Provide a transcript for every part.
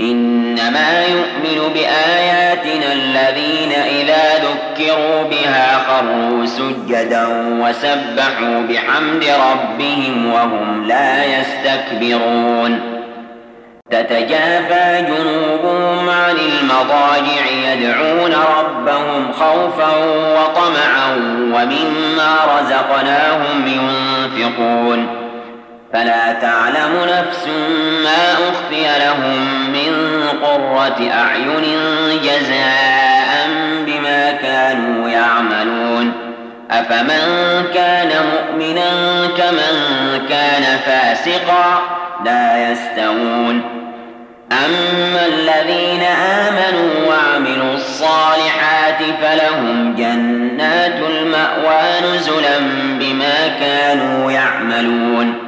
إنما يؤمن بآياتنا الذين إذا ذكروا بها خروا سجدا وسبحوا بحمد ربهم وهم لا يستكبرون. تتجافى جنوبهم عن المضاجع يدعون ربهم خوفا وطمعا ومما رزقناهم ينفقون. فلا تعلم نفس ما أخفي لهم من قرة أعين جزاء بما كانوا يعملون. أفمن كان مؤمنا كمن كان فاسقا لا يستوون. أما الذين آمنوا وعملوا الصالحات فلهم جنات المأوى نزلا بما كانوا يعملون.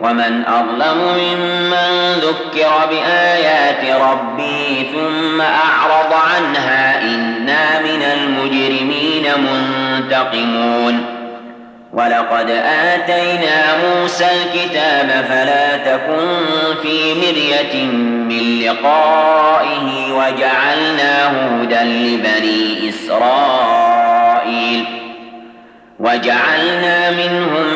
ومن أظلم ممن ذكر بآيات ربه ثم أعرض عنها إنا من المجرمين منتقمون. ولقد آتينا موسى الكتاب فلا تكن في مرية من لقائه وجعلناه هدى لبني إسرائيل. وجعلنا منهم